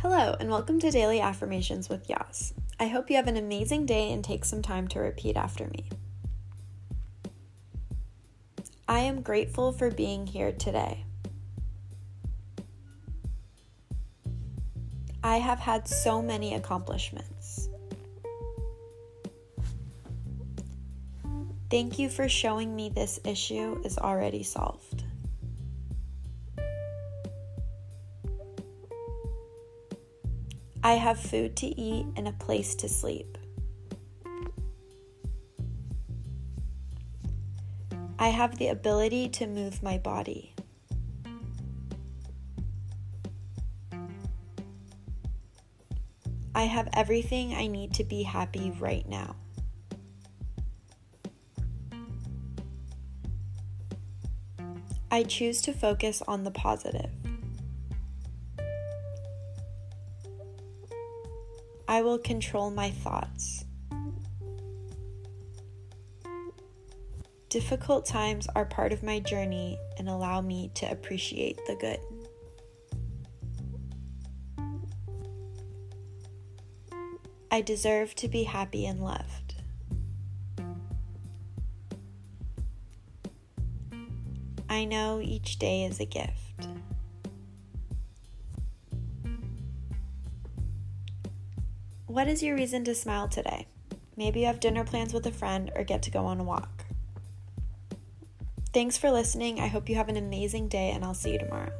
Hello, and welcome to Daily Affirmations with Yas. I hope you have an amazing day and take some time to repeat after me. I am grateful for being here today. I have had so many accomplishments. Thank you for showing me this issue is already solved. I have food to eat and a place to sleep. I have the ability to move my body. I have everything I need to be happy right now. I choose to focus on the positive. I will control my thoughts. Difficult times are part of my journey and allow me to appreciate the good. I deserve to be happy and loved. I know each day is a gift. What is your reason to smile today? Maybe you have dinner plans with a friend or get to go on a walk. Thanks for listening. I hope you have an amazing day, and I'll see you tomorrow.